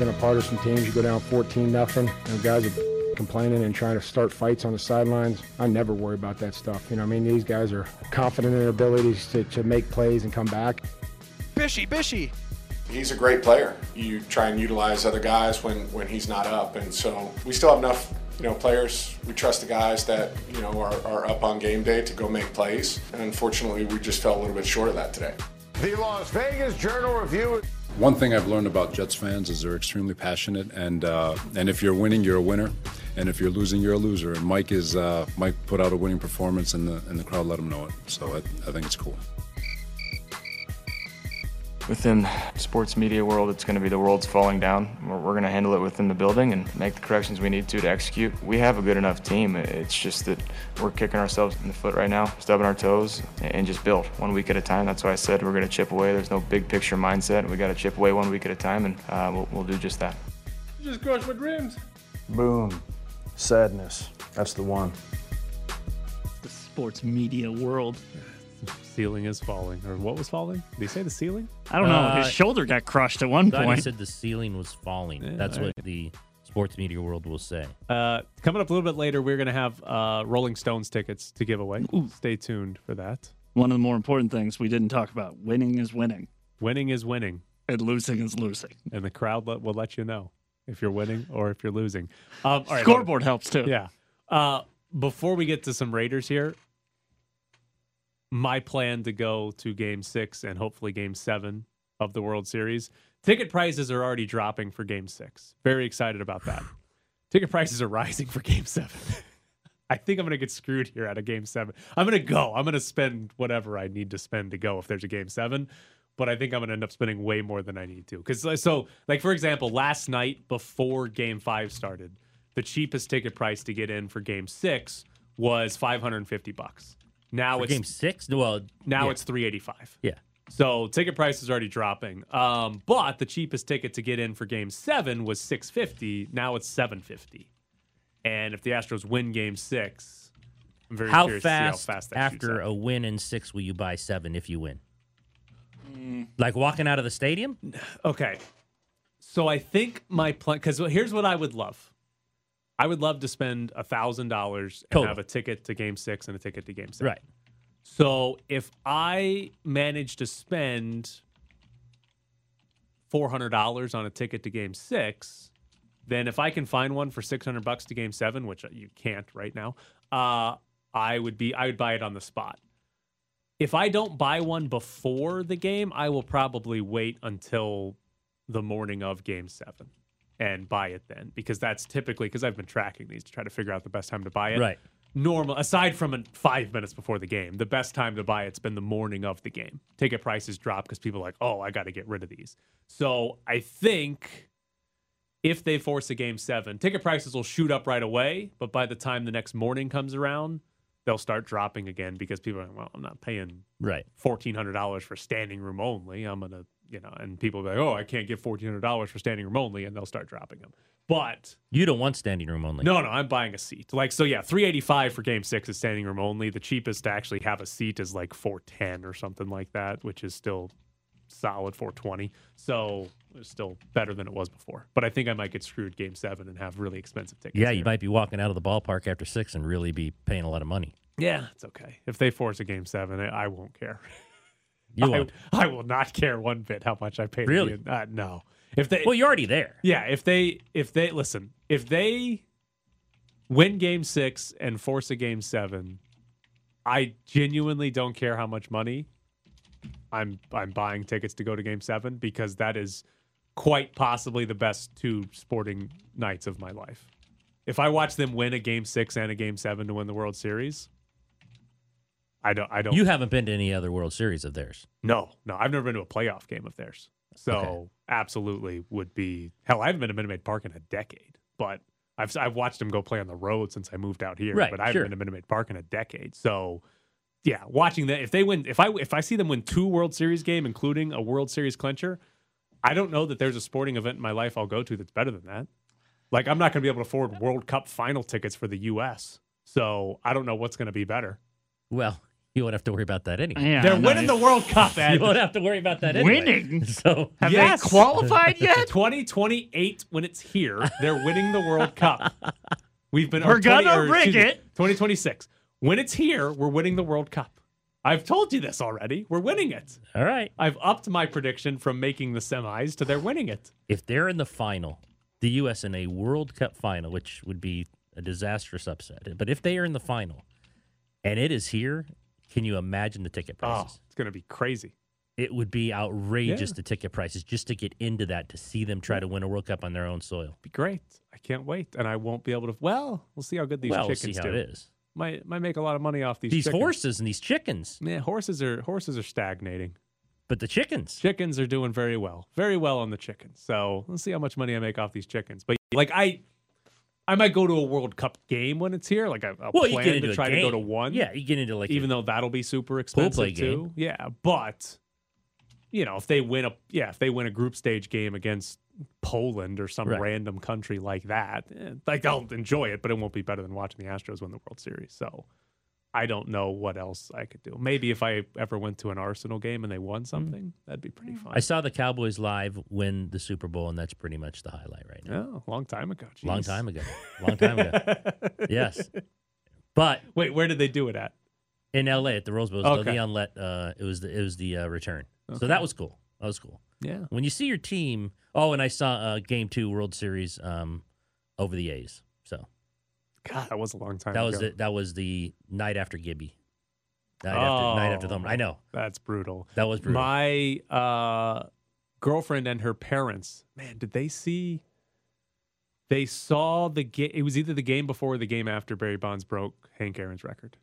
been a part of some teams. You go down 14 nothing, and guys are complaining and trying to start fights on the sidelines. I never worry about that stuff. You know, I mean, these guys are confident in their abilities to, to make plays and come back. Bishy, Bishy. He's a great player. You try and utilize other guys when, when he's not up, and so we still have enough you know, players, we trust the guys that, you know, are, are up on game day to go make plays. And unfortunately, we just fell a little bit short of that today. The Las Vegas Journal Review. One thing I've learned about Jets fans is they're extremely passionate, and uh, and if you're winning, you're a winner, and if you're losing, you're a loser. And Mike is uh, Mike put out a winning performance, and the and the crowd let him know it. So I, I think it's cool within sports media world, it's going to be the world's falling down. We're, we're going to handle it within the building and make the corrections we need to to execute. We have a good enough team. It's just that we're kicking ourselves in the foot right now, stubbing our toes, and just build one week at a time. That's why I said we're going to chip away. There's no big picture mindset. We got to chip away one week at a time, and uh, we'll, we'll do just that. just crushed my dreams. Boom. Sadness. That's the one. The sports media world ceiling is falling, or what was falling? Did he say the ceiling? I don't know. Uh, His shoulder got crushed at one point. He said the ceiling was falling. Yeah, That's right. what the sports media world will say. Uh, coming up a little bit later, we're going to have uh, Rolling Stones tickets to give away. Ooh. Stay tuned for that. One of the more important things we didn't talk about: winning is winning. Winning is winning, and losing is losing. And the crowd will let you know if you're winning or if you're losing. Um, all right, Scoreboard helps too. Yeah. Uh, before we get to some Raiders here, my plan to go to game six and hopefully game seven of the World Series. Ticket prices are already dropping for game six. Very excited about that. Ticket prices are rising for game seven. I think I'm going to get screwed here at a game seven. I'm going to go. I'm going to spend whatever I need to spend to go if there's a game seven. But I think I'm going to end up spending way more than I need to. Because, so, like, for example, last night before game five started, the cheapest ticket price to get in for game six was 550 bucks. Now For it's game six. Well, now yeah. it's three eighty five. Yeah. So ticket price is already dropping. Um, but the cheapest ticket to get in for game seven was six fifty. Now it's seven fifty. And if the Astros win game six, I'm very how curious fast, how fast after a win in six will you buy seven if you win? Mm. Like walking out of the stadium? Okay. So I think my plan because here's what I would love. I would love to spend a thousand dollars and have a ticket to Game Six and a ticket to Game Seven. Right. So if I manage to spend four hundred dollars on a ticket to Game Six, then if I can find one for six hundred bucks to Game Seven, which you can't right now, uh, I would be I would buy it on the spot. If I don't buy one before the game, I will probably wait until the morning of Game Seven and buy it then because that's typically because I've been tracking these to try to figure out the best time to buy it. Right. Normal, aside from five minutes before the game, the best time to buy it's been the morning of the game. Ticket prices drop because people are like, oh, I got to get rid of these. So I think if they force a game seven, ticket prices will shoot up right away. But by the time the next morning comes around, they'll start dropping again because people are like, well, I'm not paying right fourteen hundred dollars for standing room only. I'm gonna you know, and people be like, oh, I can't get fourteen hundred dollars for standing room only, and they'll start dropping them. But you don't want standing room only. No, no, I'm buying a seat. Like so, yeah, three eighty five for game six is standing room only. The cheapest to actually have a seat is like four ten or something like that, which is still solid four twenty. So it's still better than it was before. But I think I might get screwed game seven and have really expensive tickets. Yeah, here. you might be walking out of the ballpark after six and really be paying a lot of money. Yeah, it's okay. If they force a game seven, I won't care. You I, won't. I will not care one bit how much I pay. Really? Uh, no. If they well, you're already there. Yeah. If they if they listen, if they win Game Six and force a Game Seven, I genuinely don't care how much money I'm I'm buying tickets to go to Game Seven because that is quite possibly the best two sporting nights of my life. If I watch them win a Game Six and a Game Seven to win the World Series, I don't. I don't. You haven't been to any other World Series of theirs. No, no, I've never been to a playoff game of theirs. So okay. absolutely would be hell. I haven't been to Minute Maid Park in a decade, but I've I've watched them go play on the road since I moved out here. Right, but I haven't sure. been to Minute Maid Park in a decade. So yeah, watching that if they win, if I if I see them win two World Series game, including a World Series clincher, I don't know that there's a sporting event in my life I'll go to that's better than that. Like I'm not going to be able to afford World Cup final tickets for the U.S. So I don't know what's going to be better. Well, You won't have to worry about that anyway. Yeah, They're no, winning the World Cup, Ed. You won't have to worry about that anyway. Winning? So Have Yes. they qualified yet? 2028, when it's here, they're winning the World Cup. We've been. We're 20 gonna or, rig excuse me, it. 2026. When it's here, we're winning the World Cup. I've told you this already. We're winning it. all right. I've upped my prediction from making the semis to they're winning it. If they're in the final, the U.S. in a World Cup final, which would be a disastrous upset, but if they are in the final and it is here, can you imagine the ticket Oh, prices? it's going to be crazy. It would be outrageous Yeah. the ticket prices just to get into that to see them try to win a World Cup on their own soil. Be great. I can't wait, and I won't be able to. Well, we'll see how good these well, we'll chickens see how do. it is. Might might make a lot of money off these These chickens. horses and these chickens, Yeah, horses are horses are stagnating. but the chickens. Chickens are doing very well, very well on the chickens. So let's see how much money I make off these chickens. But like I, I might go to a World Cup game when it's here. Like I, Well, you plan get into to try to go to one. Yeah, you get into like even though that'll be super expensive too. game. Yeah, but you know if they win a yeah if they win a group stage game against Poland or some Right. random country like that, eh, like I'll enjoy it, but it won't be better than watching the Astros win the World Series. So. I don't know what else I could do. Maybe if I ever went to an Arsenal game and they won something, that'd be pretty fun. Mm. I saw the Cowboys live win the Super Bowl, and that's pretty much the highlight right now. Oh, long time ago. Long time ago. Long time ago. yes. But Wait, where did they do it at? in LA at the Rose Bowl, Okay. Leon let uh it was the it was the uh, return. So that was cool. That was cool. Yeah. When you see your team oh and I saw uh game two World Series um over the A's. So God, that was a long time that ago. was it that was the night after Gibby. Night after night after the home. I know. That's brutal. That was brutal. My uh, girlfriend and her parents, man, did they see? They saw the game. It was either the game before or the game after Barry Bonds broke Hank Aaron's record.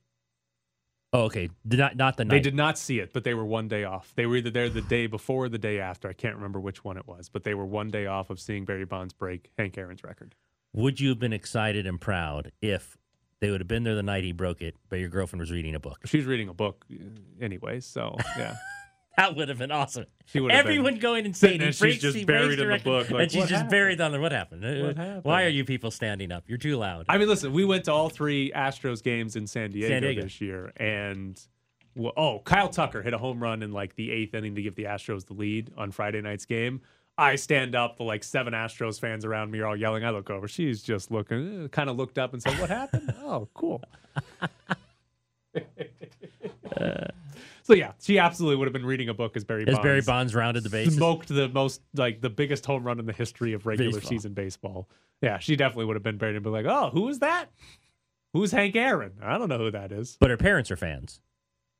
oh, okay. Did not not the night. They did not see it, but they were one day off. They were either there the day before or the day after. I can't remember which one it was, but they were one day off of seeing Barry Bonds break Hank Aaron's record. Would you have been excited and proud if they would have been there the night he broke it, but your girlfriend was reading a book? She was reading a book uh, anyway, so yeah. That would have been awesome. She would have been Everyone going and sitting saying she's breaks, just buried breaks in the book, like, and she's "What just happened? buried on there. What happened? Uh, What Why are you people standing up? You're too loud. I mean, listen, we went to all three Astros games in San Diego, San Diego. this year, and well, oh, Kyle Tucker hit a home run in like the eighth inning to give the Astros the lead on Friday night's game. I stand up, the like seven Astros fans around me are all yelling. I look over, she's just looking, eh, kind of looked up and said, "What happened?" oh, cool. Uh, so yeah, she absolutely would have been reading a book as Barry As Bonds. Barry Bonds rounded the bases. smoked the most like the biggest home run in the history of regular Baseball. season baseball. Yeah, she definitely would have been buried and be like, "Oh, who is that? Who's Hank Aaron? I don't know who that is." But her parents are fans.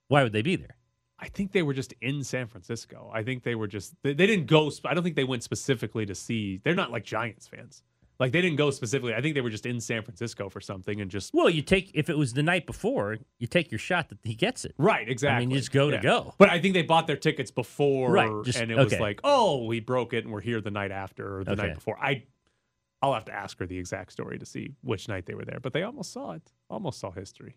Why would they be there? I think they were just in San Francisco. I think they were just they, they didn't go. I don't think they went specifically to see. They're not like Giants fans. Like they didn't go specifically. I think they were just in San Francisco for something and just Well, you take if it was the night before, you take your shot that he gets it. right exactly. you just go to go. But I think they bought their tickets before, Right, just- and it was like, oh, we broke it, and we're here the night after or the Okay. night before. I, I'll have to ask her the exact story to see which night they were there. But they almost saw it. Almost saw history.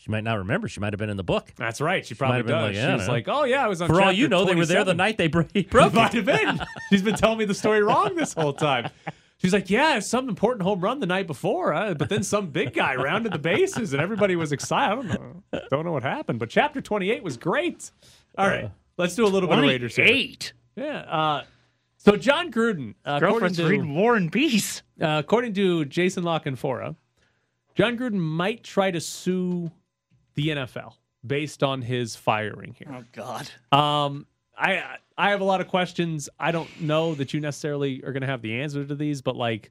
She might not remember. She might have been in the book. That's right. She might probably have been does. like, I don't She's like, oh yeah, I was on. For all you know, they were there the night they bro- he broke Might it. have been. She's been telling me the story wrong this whole time. She's like, yeah, some important home run the night before, uh, but then some big guy rounded the bases and everybody was excited. I don't know, don't know what happened, but chapter twenty-eight was great. All right, Uh, let's do a little bit of Raiders. Eight. Yeah. Uh, so Jon Gruden, uh, according Girlfriend's to, reading War and Peace. uh, according to Jason Lockenfora, Jon Gruden might try to sue the NFL based on his firing here. Oh God. Um, I I have a lot of questions. I don't know that you necessarily are going to have the answer to these, but like,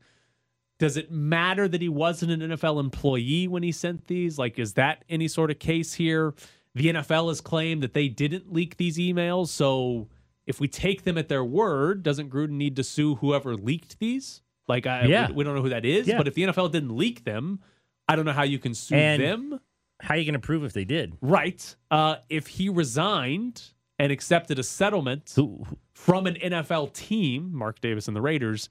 does it matter that he wasn't an NFL employee when he sent these? Like, is that any sort of case here? The NFL has claimed that they didn't leak these emails, so if we take them at their word, doesn't Gruden need to sue whoever leaked these? Like, I Yeah. we, we don't know who that is, Yeah. but if the NFL didn't leak them, I don't know how you can sue And- them. How are you going to prove if they did? Right. Uh, if he resigned and accepted a settlement who- from an NFL team, Mark Davis and the Raiders,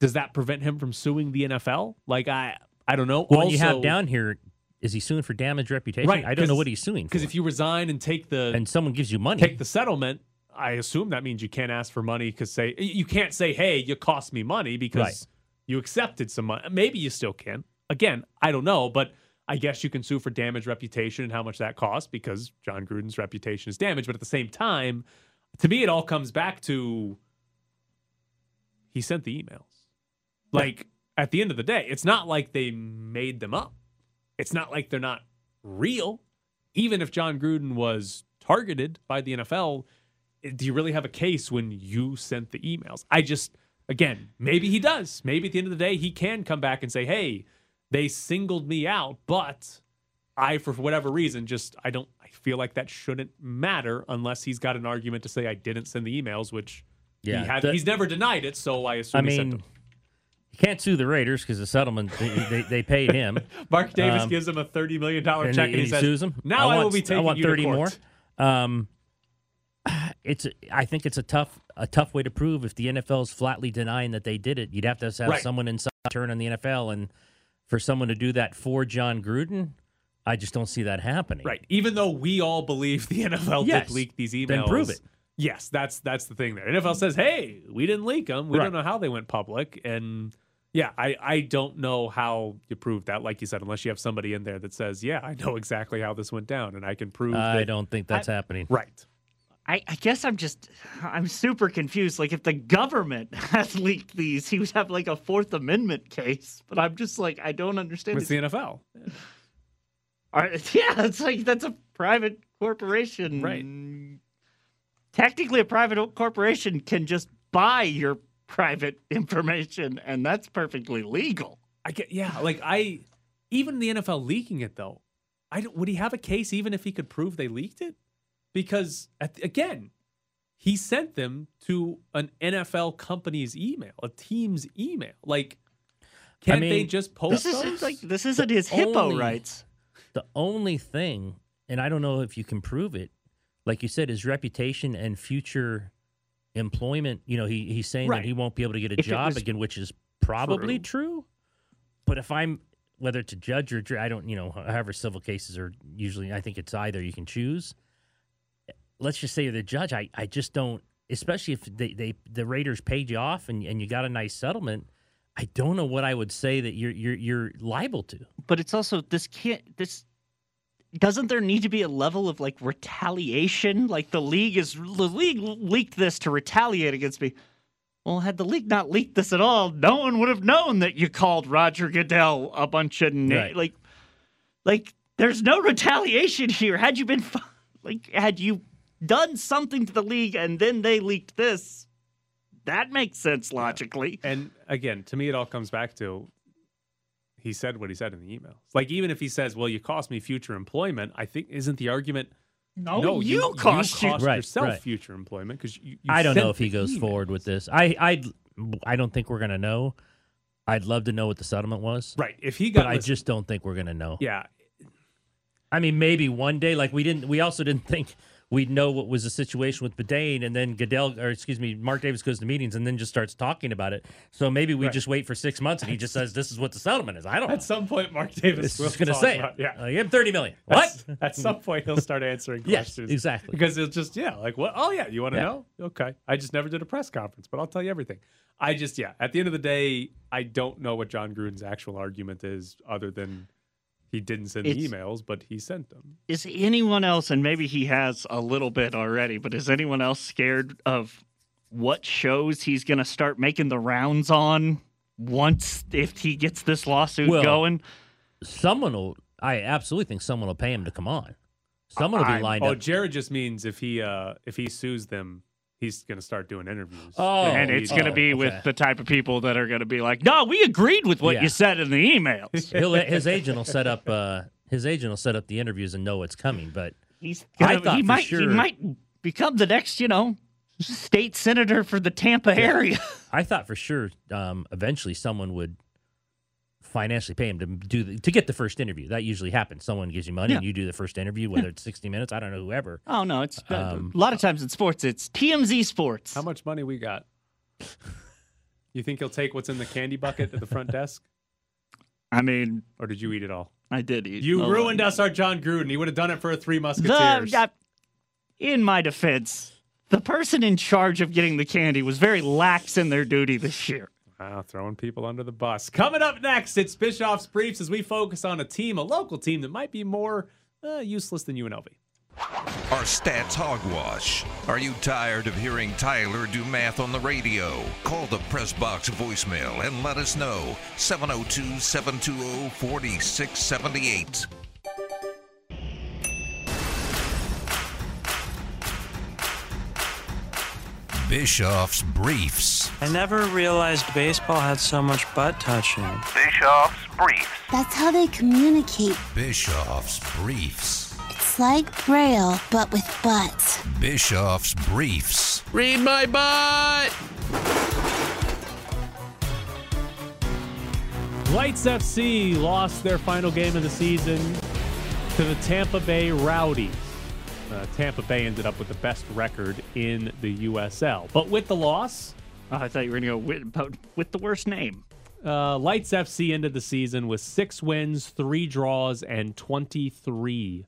does that prevent him from suing the NFL? Like I, I don't know. well, you have down here. Is he suing for damage reputation? Right, I don't know what he's suing because if you resign and take the and someone gives you money, take the settlement, I assume that means you can't ask for money because say you can't say, "Hey, you cost me money" because Right. you accepted some money. Maybe you still can. Again, I don't know, but I guess you can sue for damage reputation and how much that costs because Jon Gruden's reputation is damaged. But at the same time, to me, it all comes back to he sent the emails. Like at the end of the day, it's not like they made them up. It's not like they're not real. Even if Jon Gruden was targeted by the NFL, do you really have a case when you sent the emails? I just, again, maybe he does. Maybe at the end of the day, he can come back and say, hey, they singled me out, but I, for whatever reason, just, I don't, I feel like that shouldn't matter unless he's got an argument to say I didn't send the emails, which Yeah, he had, the- he's never denied it. So I assume I he sent mean, you can't sue the Raiders because the settlement they, they, they paid him. Mark Davis Um, gives him a $30 million check and and, he, he, he says, sues him. now I, want, will be taking I want you to thirty more. court." Um, it's I think it's a tough a tough way to prove if the NFL is flatly denying that they did it. You'd have to have Right. someone inside turn on the NFL, and for someone to do that for Jon Gruden, I just don't see that happening. Right. Even though we all believe the NFL Yes. did leak these emails. Then prove it. Yes, that's that's the thing there. NFL says, "Hey, we didn't leak them. We Right. don't know how they went public." And yeah, I I don't know how you prove that. Like you said, unless you have somebody in there that says, "Yeah, I know exactly how this went down, and I can prove." I that. don't think that's happening. Right. I, I guess I'm just I'm super confused. Like if the government has leaked these, he would have like a Fourth Amendment case. But I'm just like I don't understand. It's the NFL. Are- yeah, it's like that's a private corporation. Right. Technically, a private corporation can just buy your private information, and that's perfectly legal. I get yeah, like I even the NFL leaking it though. I don't, would he have a case even if he could prove they leaked it? Because at, again, he sent them to an NFL company's email, a team's email. Like, can't they mean, just post This those? isn't like this isn't his The hippo only- rights. The only thing, and I don't know if you can prove it, like you said, his reputation and future employment. You know, he he's saying Right. that he won't be able to get a If job again, which is probably true. But if I'm whether it's a judge or a jury, I don't, you know, however civil cases are usually, I think it's either you can choose. Let's just say you're the judge. I, I just don't, especially if they, they the Raiders paid you off and, and you got a nice settlement. I don't know what I would say that you're you're you're liable to. But it's also this can't this doesn't there need to be a level of like retaliation? Like the league is the league leaked this to retaliate against me. Well, had the league not leaked this at all, no one would have known that you called Roger Goodell a bunch of na- Right. like, like there's no retaliation here. Had you been like, had you done something to the league and then they leaked this, that makes sense logically. And again, to me, it all comes back to he said what he said in the emails. Like, even if he says, "Well, you cost me future employment," I think isn't the argument? No, no, you cost you- Right, yourself right. future employment because you, you. I don't know if he goes emails. forward with this. I I I don't think we're gonna know. I'd love to know what the settlement was. Right. If he got, But I just don't think we're gonna know. yeah, I mean, maybe one day. Like we didn't. We also didn't think we'd know what was the situation with Bedane, and then Goodell, or excuse me, Mark Davis goes to meetings and then just starts talking about it. So maybe we Right. just wait for six months, and he just says, "This is what the settlement is." I don't know. at some point, Mark Davis It's will just gonna say, about- yeah. Uh, you have thirty million. What? At some point, he'll start answering Yes, questions. exactly. Because he'll just, yeah, like, what? Oh, yeah, you want to Yeah. know? Okay. I just never did a press conference, but I'll tell you everything. I just, yeah, at the end of the day, I don't know what Jon Gruden's actual argument is other than he didn't send the It's- emails, but he sent them. is anyone else, and maybe he has a little bit already, but is anyone else scared of what shows he's going to start making the rounds on once if he gets this lawsuit Well, going? Someone will. I absolutely think someone will pay him to come on. Someone will be I'm- lined oh, up. Jared just means if he uh if he sues them, he's going to start doing interviews. Oh, and it's going to oh, be okay. with the type of people that are going to be like, "No, we agreed with what Yeah. you said in the emails." He'll, his agent will set up. Uh, his agent will set up the interviews and know what's coming. But He's I thought he for might sure- he might become the next, you know, state senator for the Tampa area. I thought for sure um, eventually someone would financially pay him to do the, to get the first interview. That usually happens. Someone gives you money and you do the first interview, whether it's sixty minutes. I don't know whoever. Oh no, it's Um, a lot of times in sports it's TMZ Sports. How much money we got? You think he'll take what's in the candy bucket at the front desk? I mean, Or did you eat it all? I did eat. You ruined lot. us our Jon Gruden. He would have done it for a Three The, Musketeers. uh, in my defense, the person in charge of getting the candy was very lax in their duty this year. Wow, throwing people under the bus. Coming up next, it's Bischoff's Briefs as we focus on a team, a local team that might be more uh, useless than UNLV. Our stats hogwash. Are you tired of hearing Tyler do math on the radio? Call the press box voicemail and let us know. 702 720 4678. Bischoff's Briefs. I never realized baseball had so much butt touching. Bischoff's Briefs. That's how they communicate. Bischoff's Briefs. It's like Braille, but with butts. Bischoff's Briefs. Read my butt! Lights FC lost their final game of the season to the Tampa Bay Rowdies. Uh, Tampa Bay ended up with the best record in the USL. But with the loss, oh, I thought you were going to go with, with the worst name. Uh, Lights FC ended the season with six wins, three draws, and 23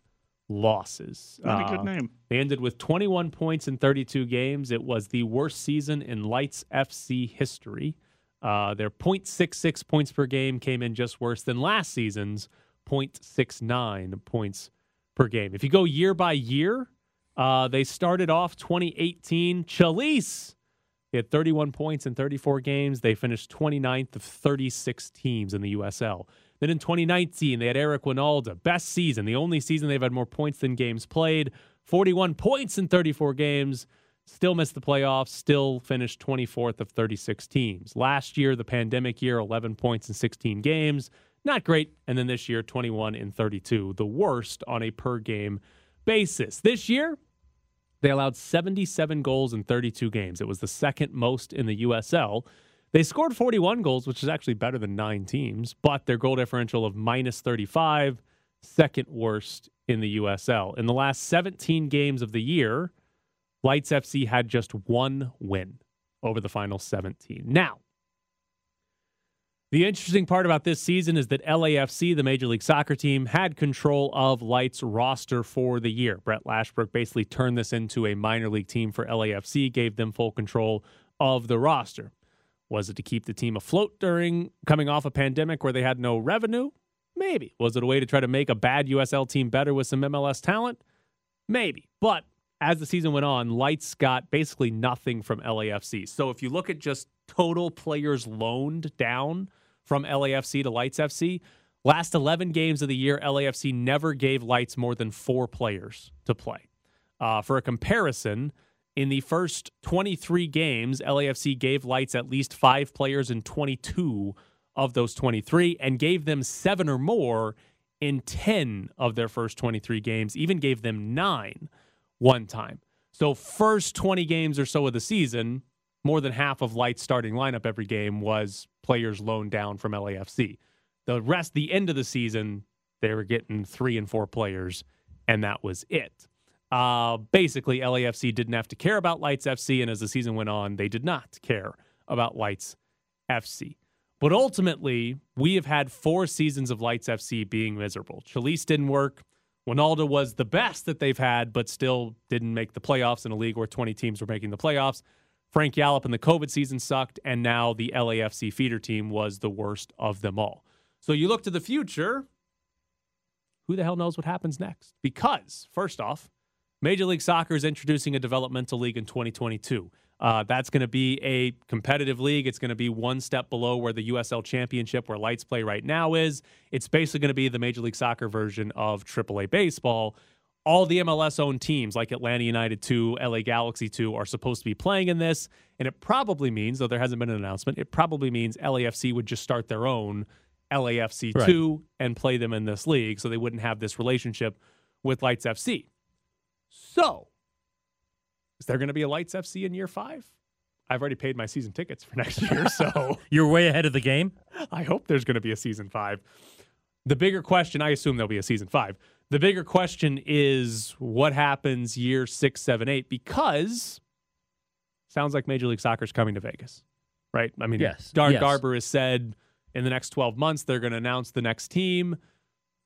losses. Not uh, a good name. They ended with 21 points in 32 games. It was the worst season in Lights FC history. Uh, their 0.66 points per game came in just worse than last season's 0.69 points per game. If you go year by year, uh, they started off 2018. Chelís had 31 points in 34 games. They finished 29th of 36 teams in the USL. Then in 2019, they had Eric Wynalda. Best season, the only season they've had more points than games played. 41 points in 34 games. Still missed the playoffs, still finished 24th of 36 teams. Last year, the pandemic year, 11 points in 16 games. Not great. And then this year, 21 in 32, the worst on a per game basis. This year, they allowed 77 goals in 32 games. It was the second most in the USL. They scored 41 goals, which is actually better than nine teams, but their goal differential of minus 35, second worst in the USL. In the last 17 games of the year, Lights FC had just one win over the final 17. Now, the interesting part about this season is that LAFC, the Major League Soccer team, had control of Light's roster for the year. Brett Lashbrook basically turned this into a minor league team for LAFC, gave them full control of the roster. Was it to keep the team afloat during coming off a pandemic where they had no revenue? Maybe. Was it a way to try to make a bad USL team better with some MLS talent? Maybe. But as the season went on, Lights got basically nothing from LAFC. So if you look at just total players loaned down from LAFC to Lights FC, last 11 games of the year, LAFC never gave Lights more than four players to play. Uh, for a comparison, in the first 23 games, LAFC gave Lights at least five players in 22 of those 23 and gave them seven or more in 10 of their first 23 games, even gave them nine one time. So, first 20 games or so of the season, more than half of Light's starting lineup every game was players loaned down from LAFC. The rest, the end of the season, they were getting three and four players, and that was it. Uh, basically, LAFC didn't have to care about Lights FC, and as the season went on, they did not care about Lights FC. But ultimately, we have had four seasons of Lights FC being miserable. Chelís didn't work. Wynalda was the best that they've had, but still didn't make the playoffs in a league where 20 teams were making the playoffs. Frank Yallop and the COVID season sucked, and now the LAFC feeder team was the worst of them all. So you look to the future, who the hell knows what happens next? Because, first off, Major League Soccer is introducing a developmental league in 2022. Uh, that's going to be a competitive league. It's going to be one step below where the USL Championship, where Lights play right now, is. It's basically going to be the Major League Soccer version of AAA baseball. All the MLS owned teams like Atlanta United 2, LA Galaxy 2 are supposed to be playing in this. And it probably means, though there hasn't been an announcement, it probably means LAFC would just start their own LAFC 2 right. and play them in this league so they wouldn't have this relationship with Lights FC. So, is there going to be a Lights FC in year five? I've already paid my season tickets for next year, so you're way ahead of the game. I hope there's going to be a season five. The bigger question, I assume there'll be a season five. The bigger question is what happens year six, seven, eight, because sounds like Major League Soccer is coming to Vegas, right? I mean, yes. Darren yes. Garber has said in the next 12 months they're going to announce the next team.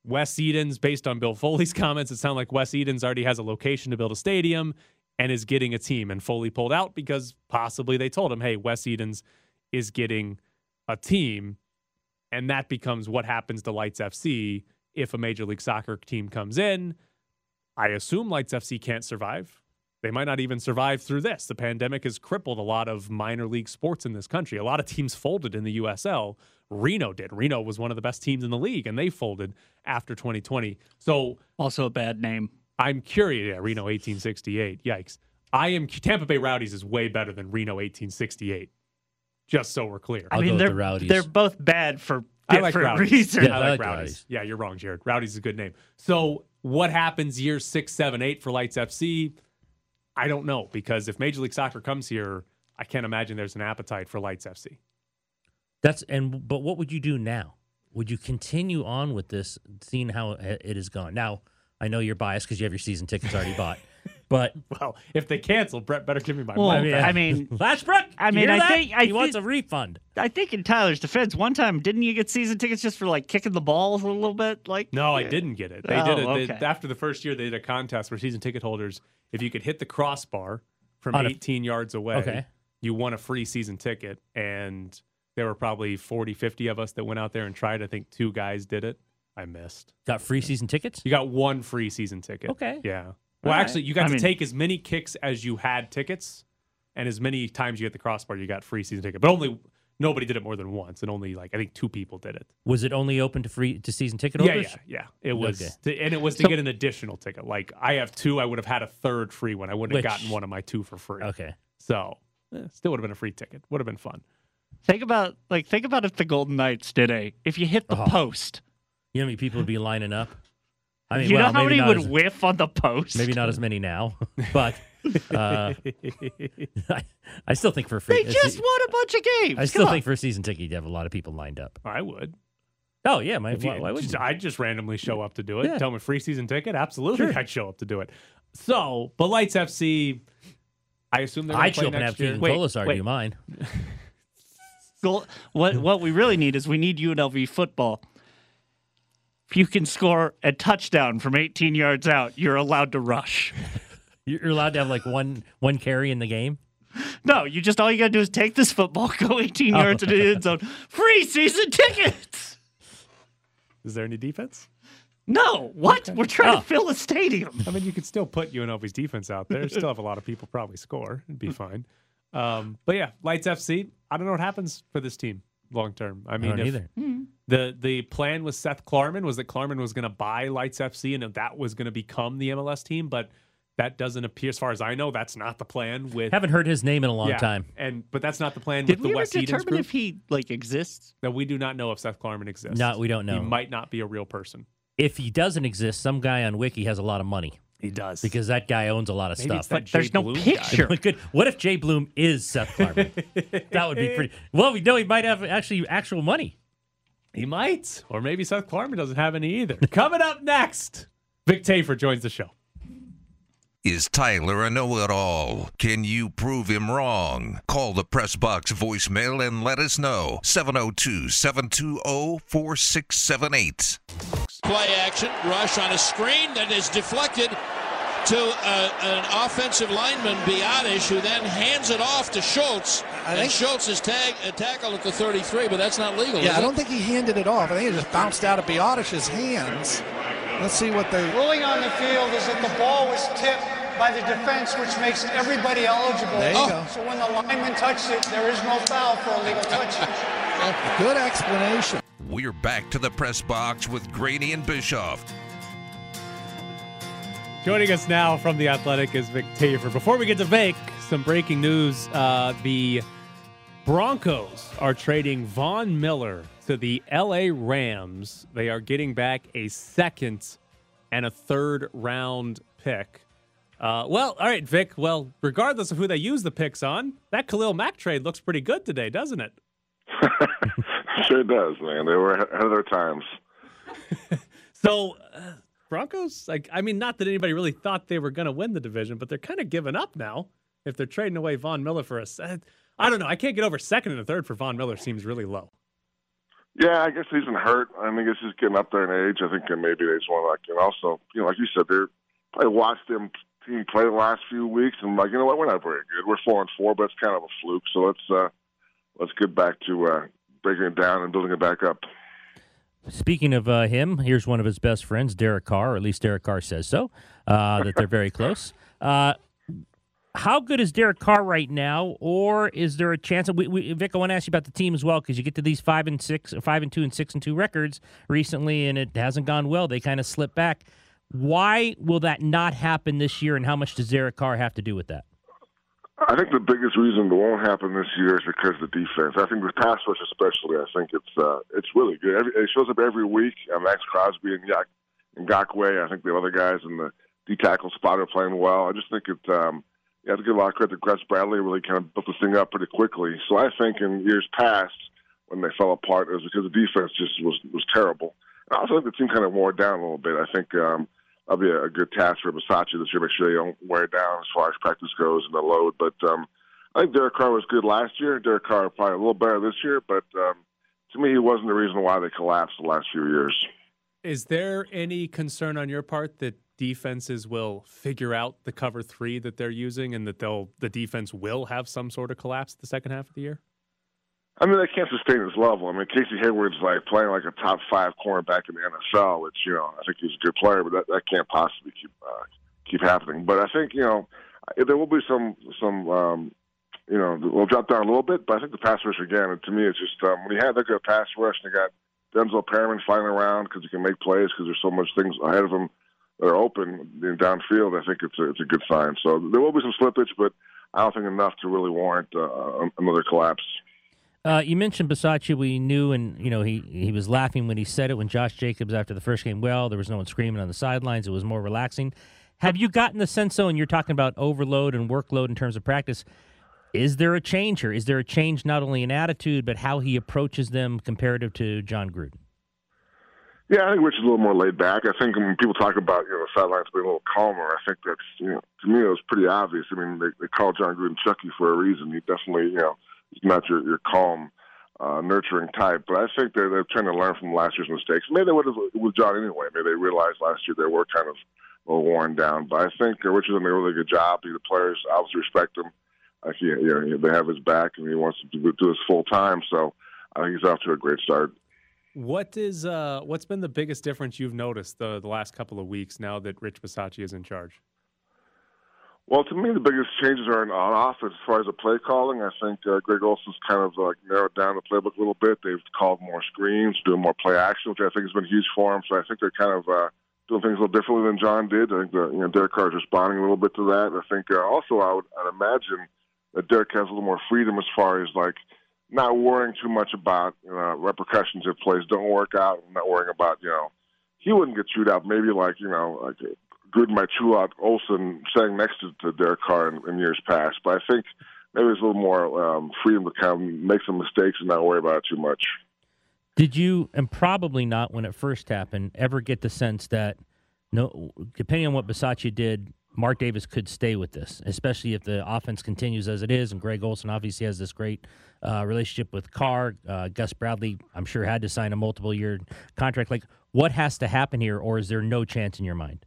Wes Edens, based on Bill Foley's comments, it sounds like Wes Edens already has a location to build a stadium and is getting a team. And Foley pulled out because possibly they told him, hey, Wes Edens is getting a team, and that becomes what happens to Lights FC if a Major League Soccer team comes in. I assume Lights FC can't survive. They might not even survive through this. The pandemic has crippled a lot of minor league sports in this country. A lot of teams folded in the USL. Reno did. Reno was one of the best teams in the league, and they folded after 2020. So, also a bad name. I'm curious. Yeah, Reno 1868. Yikes. I am Tampa Bay Rowdies is way better than Reno 1868. Just so we're clear. I mean, they're they're both bad for I like different Rowdies. reasons. I like, Rowdies. Yeah, you're wrong, Jared. Rowdies is a good name. So what happens year six, seven, eight for Lights FC? I don't know because if Major League Soccer comes here, I can't imagine there's an appetite for Lights FC. That's and but what would you do now? Would you continue on with this, seeing how it has gone? Now, I know you're biased because you have your season tickets already bought, but well, if they cancel, Brett better give me my Well, money. I mean, Lashbrook. I mean, hear I that? think I he wants a refund. I think in Tyler's defense, one time didn't you get season tickets just for like kicking the balls a little bit? Like No, I didn't get it. Oh, they Oh, did it they- okay. after the first year. They did a contest for season ticket holders. If you could hit the crossbar from On a- 18 yards away, Okay. you won a free season ticket. And there were probably 40, 50 of us that went out there and tried. I think two guys did it. I missed. Got free season tickets. You got one free season ticket. Okay. Yeah. Well, right. actually, you got I to mean- take as many kicks as you had tickets, and as many times you hit the crossbar, you got free season ticket. But only nobody did it more than once, and only like I think two people did it. Was it only open to free to season ticket Yeah, holders? yeah, yeah. It was, Okay. to, and it was to So- get an additional ticket. Like I have two, I would have had a third free one. I wouldn't Which- have gotten one of my two for free. Okay. So eh, still would have been a free ticket. Would have been fun. Think about like think about if the Golden Knights did a if you hit the Oh. post. You know how many people would be lining up? I mean, you well, know how maybe many would as- whiff on the post? Maybe not as many now, but uh, I, I still think for free. They just won a bunch of games. I still Come think for a season ticket, you'd have a lot of people lined up. I would. Oh yeah, my, If you, why, why just, I'd just randomly show up to do it. Yeah. Tell me free season ticket. Absolutely, Sure. I'd show up to do it. So, but Lights FC, I assume they're. gonna I'd play show up and have year. Wait, Colasar wait. do mine. Goal, what what we really need is we need UNLV football. If you can score a touchdown from 18 yards out, you're allowed to rush. You're allowed to have like one one carry in the game. No, you just all you gotta do is take this football, go 18 Oh. yards into the end zone, free season tickets. Is there any defense? No, what? We're trying Oh. to fill a stadium. I mean, you could still put UNLV's defense out there. Still have a lot of people probably score. It'd be fine. Um, but yeah, Lights FC. I don't know what happens for this team long term. I mean, don't if either. Hmm. the the plan with Seth Klarman was that Klarman was going to buy Lights FC and that was going to become the MLS team, but that doesn't appear, as far as I know, that's not the plan. With Haven't heard his name in a long Yeah, time. and but that's not the plan Did with we the ever Wes Edens determine group. if he like exists? No, we do not know if Seth Klarman exists. No, we don't know. He might not be a real person. If he doesn't exist, some guy on Wiki has a lot of money He does because that guy owns a lot of Maybe stuff. But there's Jay no Bloom guy. picture. Good. What if Jay Bloom is Seth Klarman? that would be pretty. Well, we know he might have actually actual money. He might. Or maybe Seth Klarman doesn't have any either. Coming up next, Vic Tafur joins the show. Is Tyler a know it all? Can you prove him wrong? Call the press box voicemail and let us know. 702 720 4678. Play action, rush on a screen that is deflected to uh, an offensive lineman, Biadasz, who then hands it off to Schultz. I and think- Schultz is tag, uh, tackled at the 33, but that's not legal. Yeah, I it? don't think he handed it off. I think it just bounced out of Biadasz's hands. Let's see what they. Ruling on the field is that the ball was tipped by the defense, which makes everybody eligible. There you go. So when the lineman touched it, there is no foul for illegal touching. Good explanation. We're back to the press box with Graney and Bischoff. Joining us now from the Athletic is Vic Tafur. Before we get to Vic, some breaking news: uh, the Broncos are trading Von Miller to the L.A. Rams. They are getting back a second and a third round pick. Uh, well, all right, Vic. Well, regardless of who they use the picks on, that Khalil Mack trade looks pretty good today, doesn't it? Sure does, man. They were ahead of their times. So, uh, Broncos, like, I mean, not that anybody really thought they were going to win the division, but they're kind of giving up now if they're trading away Von Miller for a. se- I don't know. I can't get over second and a third for Von Miller. Seems really low. Yeah, I guess he's been hurt. I think it's just getting up there in age. I think maybe they just want to, like, and also, you know, like you said, they're probably watched them team play the last few weeks and like, you know what, we're not very good. We're four and four, but it's kind of a fluke. So let's uh let's get back to uh breaking it down and building it back up. Speaking of uh, him, here's one of his best friends, Derek Carr, or at least Derek Carr says so, uh, that they're very close. Uh, how good is Derek Carr right now, or is there a chance? We, we, Vic, I want to ask you about the team as well because you get to these five and six, five and two, and six and two records recently, and it hasn't gone well. They kind of slip back. Why will that not happen this year, and how much does Derek Carr have to do with that? I think the biggest reason it won't happen this year is because the defense. I think the pass rush, especially, I think it's uh, it's really good. Every, it shows up every week. Uh, Maxx Crosby and Yak and Gakwe. I think the other guys in the D tackle spot are playing well. I just think it. Um, you have to give a lot of credit to Gus Bradley. Really kind of built this thing up pretty quickly. So I think in years past, when they fell apart, it was because the defense just was was terrible. And I also think the team kind of wore down a little bit. I think. Um, that'll be a, a good task for Bisaccia this year. Make sure they don't wear down as far as practice goes and the load. But um, I think Derek Carr was good last year. Derek Carr probably a little better this year, but um, to me, he wasn't the reason why they collapsed the last few years. Is there any concern on your part that defenses will figure out the cover three that they're using, and that they'll the defense will have some sort of collapse the second half of the year? I mean, they can't sustain this level. I mean, Casey Hayward's like playing like a top five cornerback in the NFL, which you know I think he's a good player, but that that can't possibly keep uh, keep happening. But I think you know there will be some some um, you know we'll drop down a little bit, but I think the pass rush again. To me, it's just um, when you have like a pass rush and you got Denzel Perryman flying around because he can make plays because there's so much things ahead of him that are open in downfield. I think it's a, it's a good sign. So there will be some slippage, but I don't think enough to really warrant uh, another collapse. Uh, you mentioned Bisaccia. We knew, and you know, he he was laughing when he said it. When Josh Jacobs after the first game, well, there was no one screaming on the sidelines. It was more relaxing. Have you gotten the sense, though, and you're talking about overload and workload in terms of practice? Is there a change here? Is there a change not only in attitude but how he approaches them comparative to Jon Gruden? Yeah, I think Rich is a little more laid back. I think when people talk about you know the sidelines being a little calmer, I think that's you know to me it was pretty obvious. I mean, they, they call Jon Gruden Chucky for a reason. He definitely you know not your your calm, uh, nurturing type. But I think they're they're trying to learn from last year's mistakes. Maybe they would have with Jon anyway. Maybe they realized last year they were kind of little worn down. But I think uh, Rich is doing a really good job. The players obviously respect him. I can't, you know, they have his back, and he wants to do this full time. So I think he's off to a great start. What is uh, what's been the biggest difference you've noticed the, the last couple of weeks now that Rich Bisaccia is in charge? Well, to me, the biggest changes are on offense as far as the play calling. I think uh, Greg Olson's kind of uh, narrowed down the playbook a little bit. They've called more screens, doing more play action, which I think has been huge for him. So I think they're kind of uh, doing things a little differently than Jon did. I think the, you know Derek is responding a little bit to that. I think uh, also I would I'd imagine that Derek has a little more freedom as far as like not worrying too much about you know, repercussions if plays don't work out. Not worrying about you know he wouldn't get chewed out. Maybe like you know like Chew out Olson saying next to, to Derek Carr in, in years past. But I think maybe there's a little more um, freedom to kind of make some mistakes and not worry about it too much. Did you, and probably not when it first happened, ever get the sense that no, depending on what Bisaccia did, Mark Davis could stay with this, especially if the offense continues as it is. And Greg Olson obviously has this great uh, relationship with Carr. Uh, Gus Bradley, I'm sure, had to sign a multiple year contract. Like, what has to happen here, or is there no chance in your mind?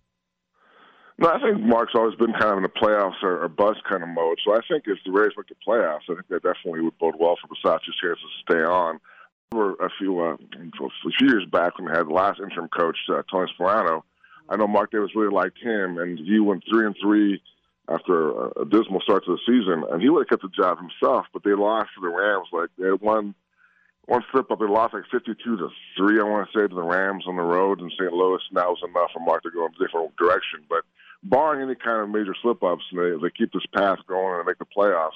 No, I think Mark's always been kind of in the playoffs or, or buzz kind of mode. So I think if the Rays make the playoffs, I think that definitely would bode well for Bisaccia's chances to stay on. A few uh, a few years back when they had the last interim coach, uh, Tony Sparano, I know Mark Davis really liked him, and he went three and three after a, a dismal start to the season, and he would have kept the job himself. But they lost to the Rams. Like they had one one slip up, they lost like fifty-two to three. I want to say to the Rams on the road in St. Louis, and that was enough for Mark to go in a different direction. But barring any kind of major slip ups, and they, they keep this path going and make the playoffs.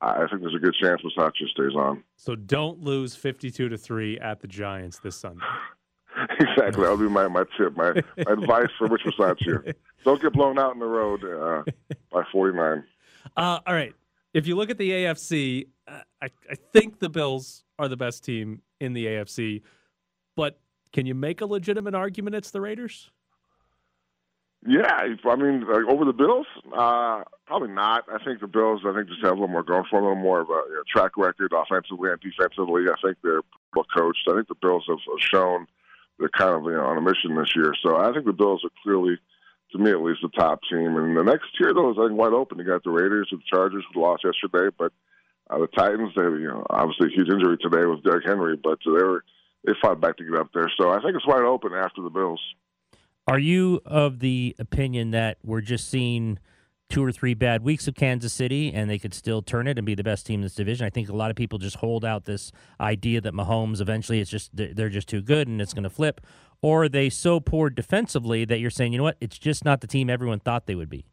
I think there's a good chance Bisaccia stays on. So don't lose 52 to 3 at the Giants this Sunday. exactly. That'll be my, my tip, my, my advice for Rich Bisaccia. Don't get blown out in the road uh, by 49. Uh, all right. If you look at the AFC, I, I think the Bills are the best team in the AFC. But can you make a legitimate argument it's the Raiders? Yeah, I mean, like, over the Bills, uh, probably not. I think the Bills, I think, just have a little more going for a little more of a you know, track record offensively and defensively. I think they're well coached. I think the Bills have shown they're kind of you know, on a mission this year. So I think the Bills are clearly, to me at least, the top team. And the next tier, though, is I think wide open. You got the Raiders and the Chargers who lost yesterday, but Uh, the Titans, they you know obviously a huge injury today with Derrick Henry, but they were they fought back to get up there. So I think it's wide open after the Bills. Are you of the opinion that we're just seeing two or three bad weeks of Kansas City and they could still turn it and be the best team in this division? I think a lot of people just hold out this idea that Mahomes eventually it's just they're just too good and it's going to flip. Or are they so poor defensively that you're saying, you know what, it's just not the team everyone thought they would be?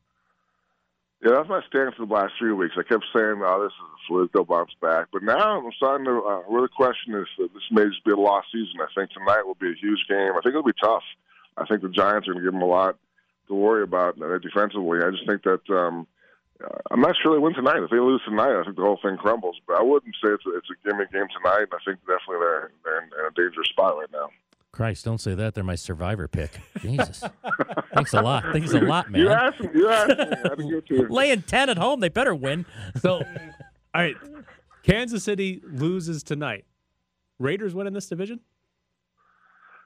Yeah, that's my stance for the last three weeks. I kept saying, "Oh, this is a fluke. They'll bounce back." But now I'm starting to uh, really question this. Uh, this may just be a lost season. I think tonight will be a huge game. I think it'll be tough. I think the Giants are going to give them a lot to worry about uh, defensively. I just think that um, uh, I'm not sure they win tonight. If they lose tonight, I think the whole thing crumbles. But I wouldn't say it's a, it's a gimme game tonight. I think definitely they're, they're in, in a dangerous spot right now. Christ, don't say that. They're my survivor pick. Jesus. Thanks a lot. Thanks a lot, man. You asked me. You asked me. I didn't give to Laying 10 at home, they better win. So, all right. Kansas City loses tonight. Raiders win in this division?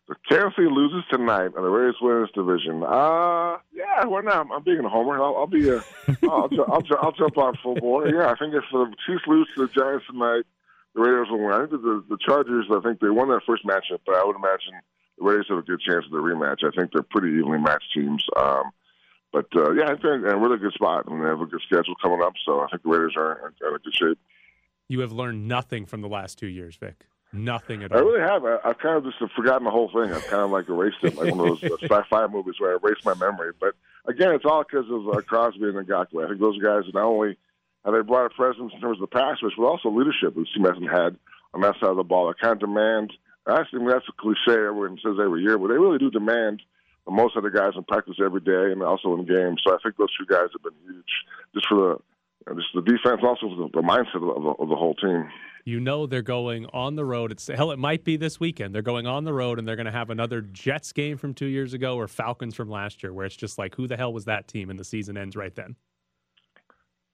The Kansas City loses tonight, and the Raiders win this division. Uh, yeah, why not? I'm being a homer. I'll, I'll be a, I'll, I'll, I'll, I'll jump on full board. Yeah, I think if the Chiefs lose to the Giants tonight, the Raiders will win. I think the, the Chargers, I think they won that first matchup, but I would imagine the Raiders have a good chance of the rematch. I think they're pretty evenly matched teams. Um, but uh, yeah, I think they're in a really good spot, and they have a good schedule coming up. So I think the Raiders are in, in a good shape. You have learned nothing from the last two years, Vic. Nothing at all. I really have. I, I've kind of just forgotten the whole thing. I've kind of like erased it, like one of those uh, sci-fi movies where I erase my memory. But again, it's all because of uh, Crosby and Ngakoue. I think those guys are not only have they brought a presence in terms of the pass but also leadership, which team hasn't had on that side of the ball. They kind of demand. I think that's a cliche everyone says every year, but they really do demand the most of the guys in practice every day and also in games. So I think those two guys have been huge, just for the just the defense, also for the, the mindset of the, of the whole team. You know they're going on the road. It's hell. It might be this weekend. They're going on the road, and they're going to have another Jets game from two years ago or Falcons from last year, where it's just like, who the hell was that team? And the season ends right then.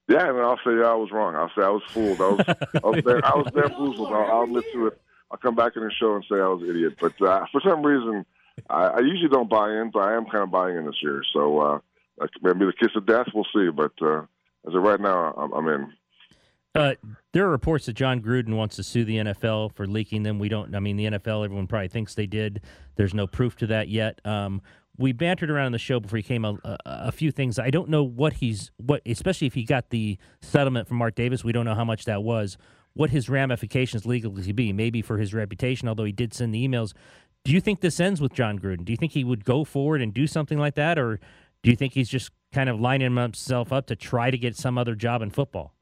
Yeah, and I'll say yeah, I was wrong. I'll say I was fooled. I was, I was there. I was bamboozled. I'll, I'll admit to it. I'll come back in the show and say I was an idiot. But uh, for some reason, I, I usually don't buy in, but I am kind of buying in this year. So uh, maybe the kiss of death. We'll see. But uh, as of right now, I'm, I'm in. Uh, there are reports that Jon Gruden wants to sue the NFL for leaking them. We don't. I mean, the NFL. Everyone probably thinks they did. There's no proof to that yet. Um, we bantered around in the show before he came a, a, a, few things. I don't know what he's what, especially if he got the settlement from Mark Davis. We don't know how much that was. What his ramifications legally be, maybe for his reputation. Although he did send the emails. Do you think this ends with Jon Gruden? Do you think he would go forward and do something like that, or do you think he's just kind of lining himself up to try to get some other job in football?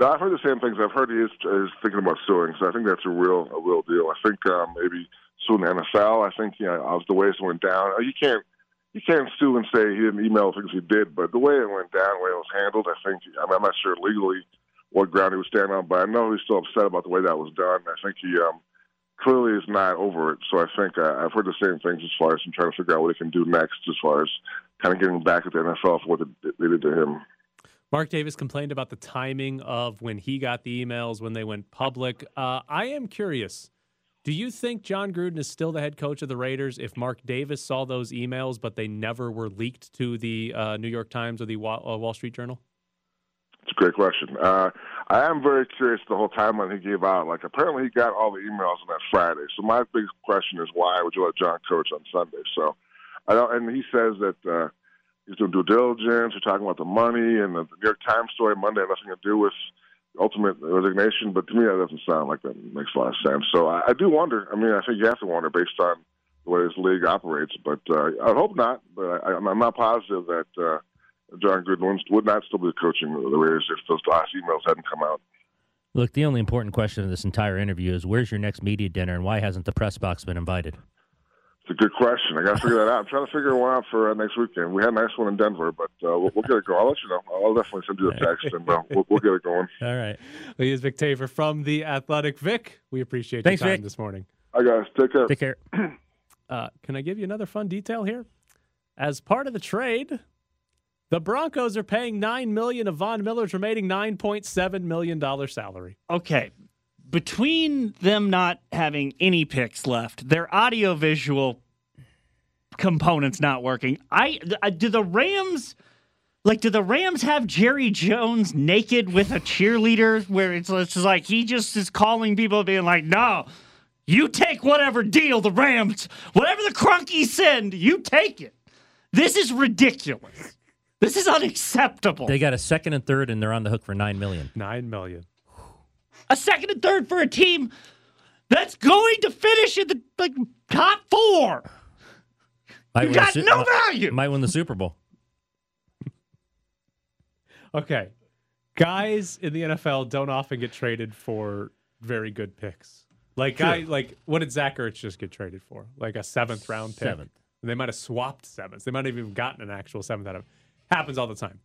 No, I've heard the same things. I've heard he is, is thinking about suing, so I think that's a real a real deal. I think um, maybe suing the NFL. I think you know, the way it went down, you can't you can't sue and say he didn't email things he did, but the way it went down, the way it was handled, I think I mean, I'm not sure legally what ground he was standing on, but I know he's still upset about the way that was done. I think he um, clearly is not over it. So I think uh, I've heard the same things as far as him trying to figure out what he can do next, as far as kind of getting back at the NFL for what they did to him. Mark Davis complained about the timing of when he got the emails when they went public. Uh, I am curious. Do you think Jon Gruden is still the head coach of the Raiders if Mark Davis saw those emails but they never were leaked to the uh, New York Times or the Wall, uh, Wall Street Journal? It's a great question. Uh, I am very curious the whole timeline he gave out. Like, apparently he got all the emails on that Friday. So my big question is, why would you let Jon coach on Sunday? So I don't. And he says that uh, he's doing due diligence. We're talking about the money and the, New York Times story Monday nothing to do with ultimate resignation. But to me, that doesn't sound like that makes a lot of sense. So I, I do wonder. I mean, I think you have to wonder based on the way this league operates. But uh, I hope not. But I, I'm not positive that uh, Jon Gruden would not still be coaching the Raiders if those last emails hadn't come out. Look, the only important question of this entire interview is where's your next media dinner and why hasn't the press box been invited? It's a good question. I got to figure that out. I'm trying to figure one out for uh, next weekend. We had a nice one in Denver, but uh, we'll, we'll, get it going. I'll let you know. I'll definitely send you a text, and uh, we'll, we'll, get it going. All right. Well, he is Vic Tafur from the Athletic. Vic, we appreciate Thanks, your time Vic. this morning. Hi guys, take care. Take care. Uh, can I give you another fun detail here? As part of the trade, the Broncos are paying nine million of Von Miller's remaining nine point seven million dollar salary. Okay. Between them not having any picks left, their audio visual components not working. I uh, do the Rams Like, do the Rams have Jerry Jones naked with a cheerleader where it's, it's just like he just is calling people, being like, no, you take whatever deal the Rams, whatever the Kroenkes send, you take it. This is ridiculous. This is unacceptable. They got a second and third, and they're on the hook for nine million. Nine million. A second and third for a team that's going to finish in the like top four. Might You win got Su- no value. Might win the Super Bowl. Okay. Guys in the NFL don't often get traded for very good picks. Like Sure. guy like what did Zach Ertz just get traded for? Like a seventh round pick. Seventh. They might have swapped sevens. They might have even gotten an actual seventh out of It. happens all the time.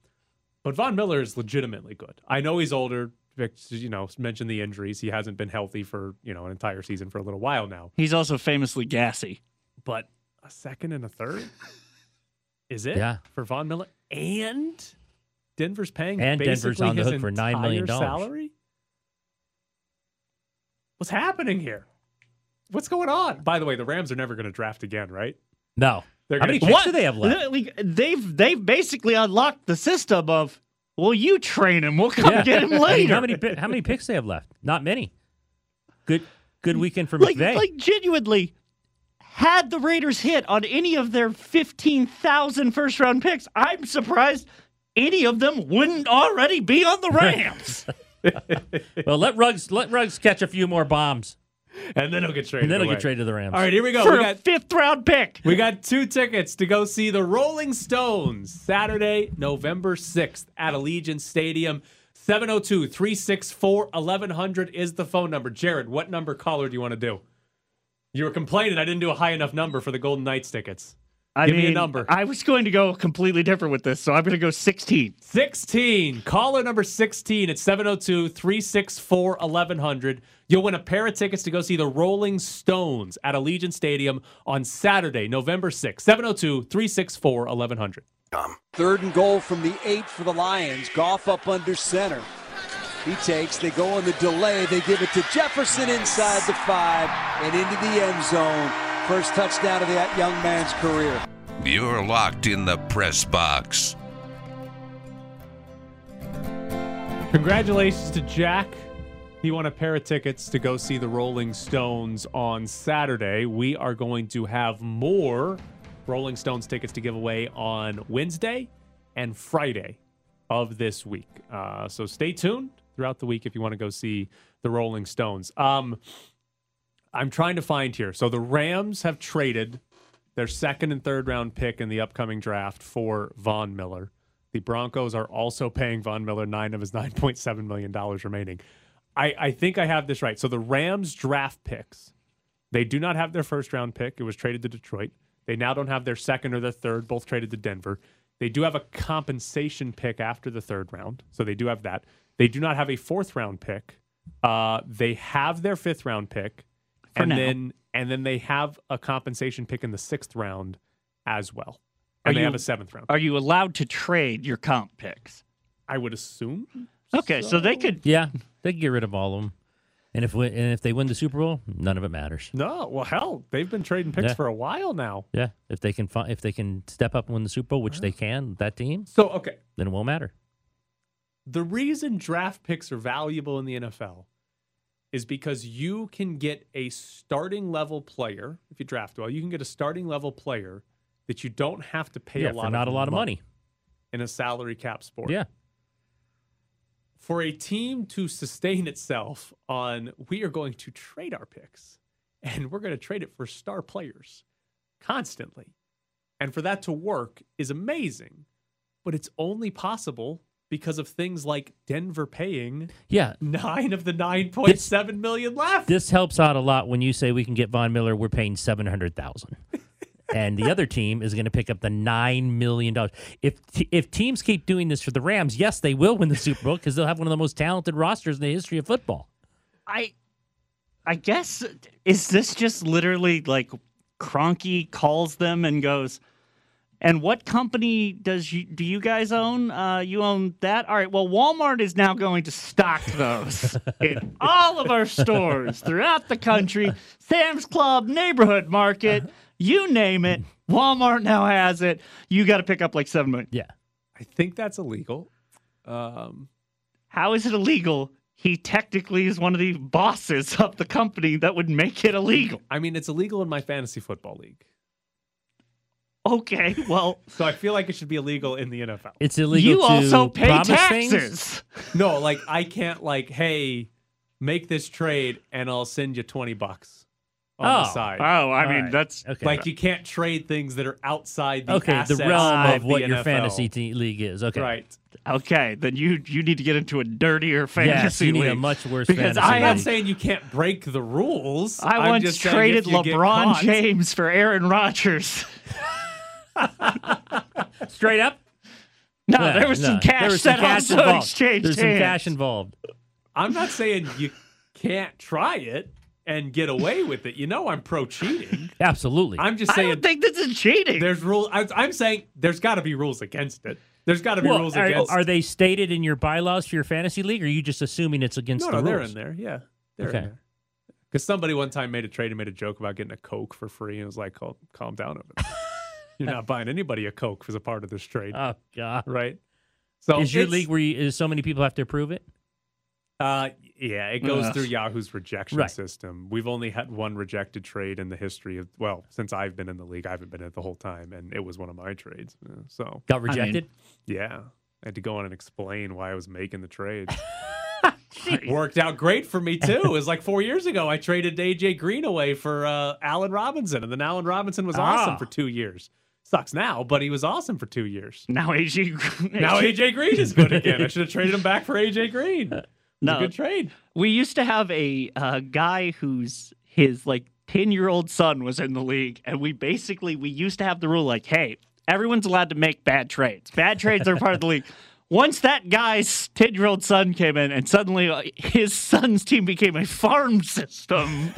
But Von Miller is legitimately good. I know he's older. Vic, you know, mentioned the injuries. He hasn't been healthy for, you know, an entire season for a little while now. He's also famously gassy. But a second and a third? Is it? Yeah. For Von Miller? And Denver's paying And Denver's on the hook for $9 million. salary? What's happening here? What's going on? By the way, the Rams are never going to draft again, right? No. They're How many gonna- picks do they have left? They've they've basically unlocked the system of well, you train him, we'll come Yeah. get him I mean, later. how many how many picks they have left? Not many. Good good weekend for like, McVay. like genuinely, had the Raiders hit on any of their 15,000 first round picks, I'm surprised any of them wouldn't already be on the Rams. well, let Ruggs let Ruggs catch a few more bombs, And then he'll get traded. and then he'll away. get traded to the Rams. All right, here we go. For we a got fifth round pick. We got two tickets to go see the Rolling Stones Saturday, November 6th at Allegiant Stadium. 702 364 1100 is the phone number. Jared, what number caller do you want to do? You were complaining I didn't do a high enough number for the Golden Knights tickets. I Give mean, me a number. I was going to go completely different with this, so I'm going to go 16. 16. Caller number 16 at 702 364 1100. You'll win a pair of tickets to go see the Rolling Stones at Allegiant Stadium on Saturday, November 6th. 702 364 1100. Third and goal from the eight for the Lions. Goff up under center. He takes, they go on the delay. They give it to Jefferson inside the five and into the end zone. First touchdown of that young man's career. You're locked in the press box. Congratulations to Jack. He won a pair of tickets to go see the Rolling Stones on Saturday. We are going to have more Rolling Stones tickets to give away on Wednesday and Friday of this week. Uh, so stay tuned throughout the week if you want to go see the Rolling Stones. Um, I'm trying to find here. So the Rams have traded their second and third round pick in the upcoming draft for Von Miller. The Broncos are also paying Von Miller nine of his $9.7 million remaining. I, I think I have this right. So the Rams draft picks, they do not have their first round pick. It was traded to Detroit. They now don't have their second or their third, both traded to Denver. They do have a compensation pick after the third round. So they do have that. They do not have a fourth round pick. Uh, they have their fifth round pick. For and now. then and then they have a compensation pick in the sixth round as well. Are And they you- have a seventh round. Are you allowed to trade your comp picks? I would assume. Okay, so, they could. Yeah, they can get rid of all of them. And if we, and if they win the Super Bowl, none of it matters. No, well, hell, they've been trading picks Yeah. for a while now. Yeah, if they can fi- if they can step up and win the Super Bowl, which they can, that team, So, okay, then it won't matter. the reason draft picks are valuable in the NFL is because you can get a starting level player if you draft well. You can get a starting level player that you don't have to pay Yeah, a for lot not of a lot of money. in a salary cap sport. Yeah, for a team to sustain itself on we are going to trade our picks and we're going to trade it for star players constantly and for that to work is amazing but it's only possible because of things like Denver paying yeah. nine of the nine point seven million left. This helps out a lot when you say we can get Von Miller. We're paying seven hundred thousand, and the other team is going to pick up the nine million dollars. If t- if teams keep doing this for the Rams, yes, they will win the Super Bowl because they'll have one of the most talented rosters in the history of football. I I guess is this just literally like Kroenke calls them and goes, and what company does you do you guys own? Uh, you own that? All right. Well, Walmart is now going to stock those in all of our stores throughout the country. Sam's Club, Neighborhood Market, you name it. Walmart now has it. You got to pick up like seven million. Yeah. I think that's illegal. Um, How is it illegal? He technically is one of the bosses of the company that would make it illegal. I mean, it's illegal in my fantasy football league. Okay, well, So I feel like it should be illegal in the NFL. It's illegal you to also pay promise things? taxes. No, like I can't like, hey, make this trade and I'll send you twenty bucks on the Oh. side. Oh, I All mean right. that's Okay. Like you can't trade things that are outside the okay, the realm of what your NFL. fantasy te- league is. Okay. Right. okay. Then you you need to get into a dirtier fantasy Yes, you need a much worse because fantasy I'm I not saying you can't break the rules. I I'm once just traded if you get LeBron James for Aaron Rodgers. Straight up? No, Yeah, there was no. some cash There was some that cash also involved. exchanged There's some cash involved. I'm not saying you can't try it and get away with it. You know, I'm pro cheating. Absolutely. I'm just saying. I don't think this is cheating. there's rules. I'm saying there's got to be rules against it. There's got to be Well, rules are, against. are they stated in your bylaws for your fantasy league, or are you just assuming it's against no, the no, they're rules? in there. Yeah, they're Okay. in there. Because somebody one time made a trade and made a joke about getting a Coke for free, and it was like, "Calm, calm down over there. You're not buying anybody a Coke as a part of this trade, Oh God! right?" So is your league where you, is so many people have to approve it? Uh, yeah, it goes Ugh. through Yahoo's rejection Right. system. We've only had one rejected trade in the history of well, since I've been in the league, I haven't been in it the whole time, and it was one of my trades. Uh, So Got rejected? yeah, I had to go on and explain why I was making the trade. Worked out great for me too. It was like four years ago. I traded AJ Green away for uh, Allen Robinson, and then Allen Robinson was awesome Ah. for two years. Sucks now, but he was awesome for two years. now AJ. Now AJ Green is good again. I should have traded him back for AJ Green. It No. good trade. We used to have a uh, guy whose his like ten year old son was in the league, and we basically we used to have the rule like, hey, everyone's allowed to make bad trades. Bad trades are part of the league. Once that guy's ten year old son came in, and suddenly uh, his son's team became a farm system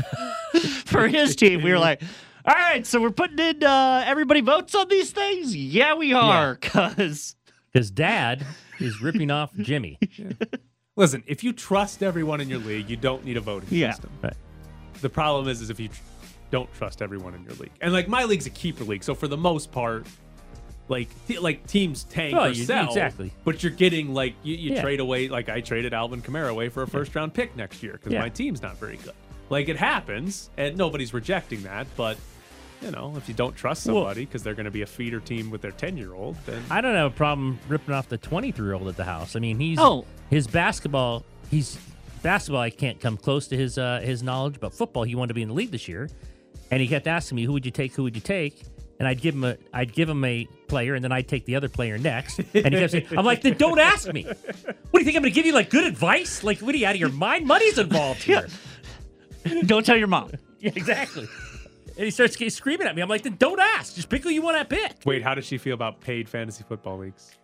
for his team, we were like. All right, so we're putting in. Uh, everybody votes on these things. Yeah, we are, because Because Dad is ripping off Jimmy. Listen, if you trust everyone in your league, you don't need a voting Yeah. system. Right. The problem is, is if you tr- don't trust everyone in your league, and like my league's a keeper league, so for the most part, like te- like teams tank Oh, or you- sell, exactly. But you're getting like you, you Yeah. trade away. Like I traded Alvin Kamara away for a first round pick next year because Yeah. my team's not very good. Like it happens, and nobody's rejecting that, but. You know, if you don't trust somebody because they're going to be a feeder team with their ten year old, then I don't have a problem ripping off the 23 year old at the house. I mean, he's Oh. his basketball. He's basketball. I can't come close to his uh, his knowledge, but football. He wanted to be in the league this year, and he kept asking me, "Who would you take? Who would you take?" And I'd give him a I'd give him a player, and then I'd take the other player next. And he kept saying, "I'm like, then don't ask me. What do you think I'm going to give you? Like good advice? Like what are you out of your mind? Money's involved here. don't tell your mom. yeah, exactly." And he starts screaming at me. I'm like, then don't ask. Just pick who you want to pick. wait, how does she feel about paid fantasy football leagues?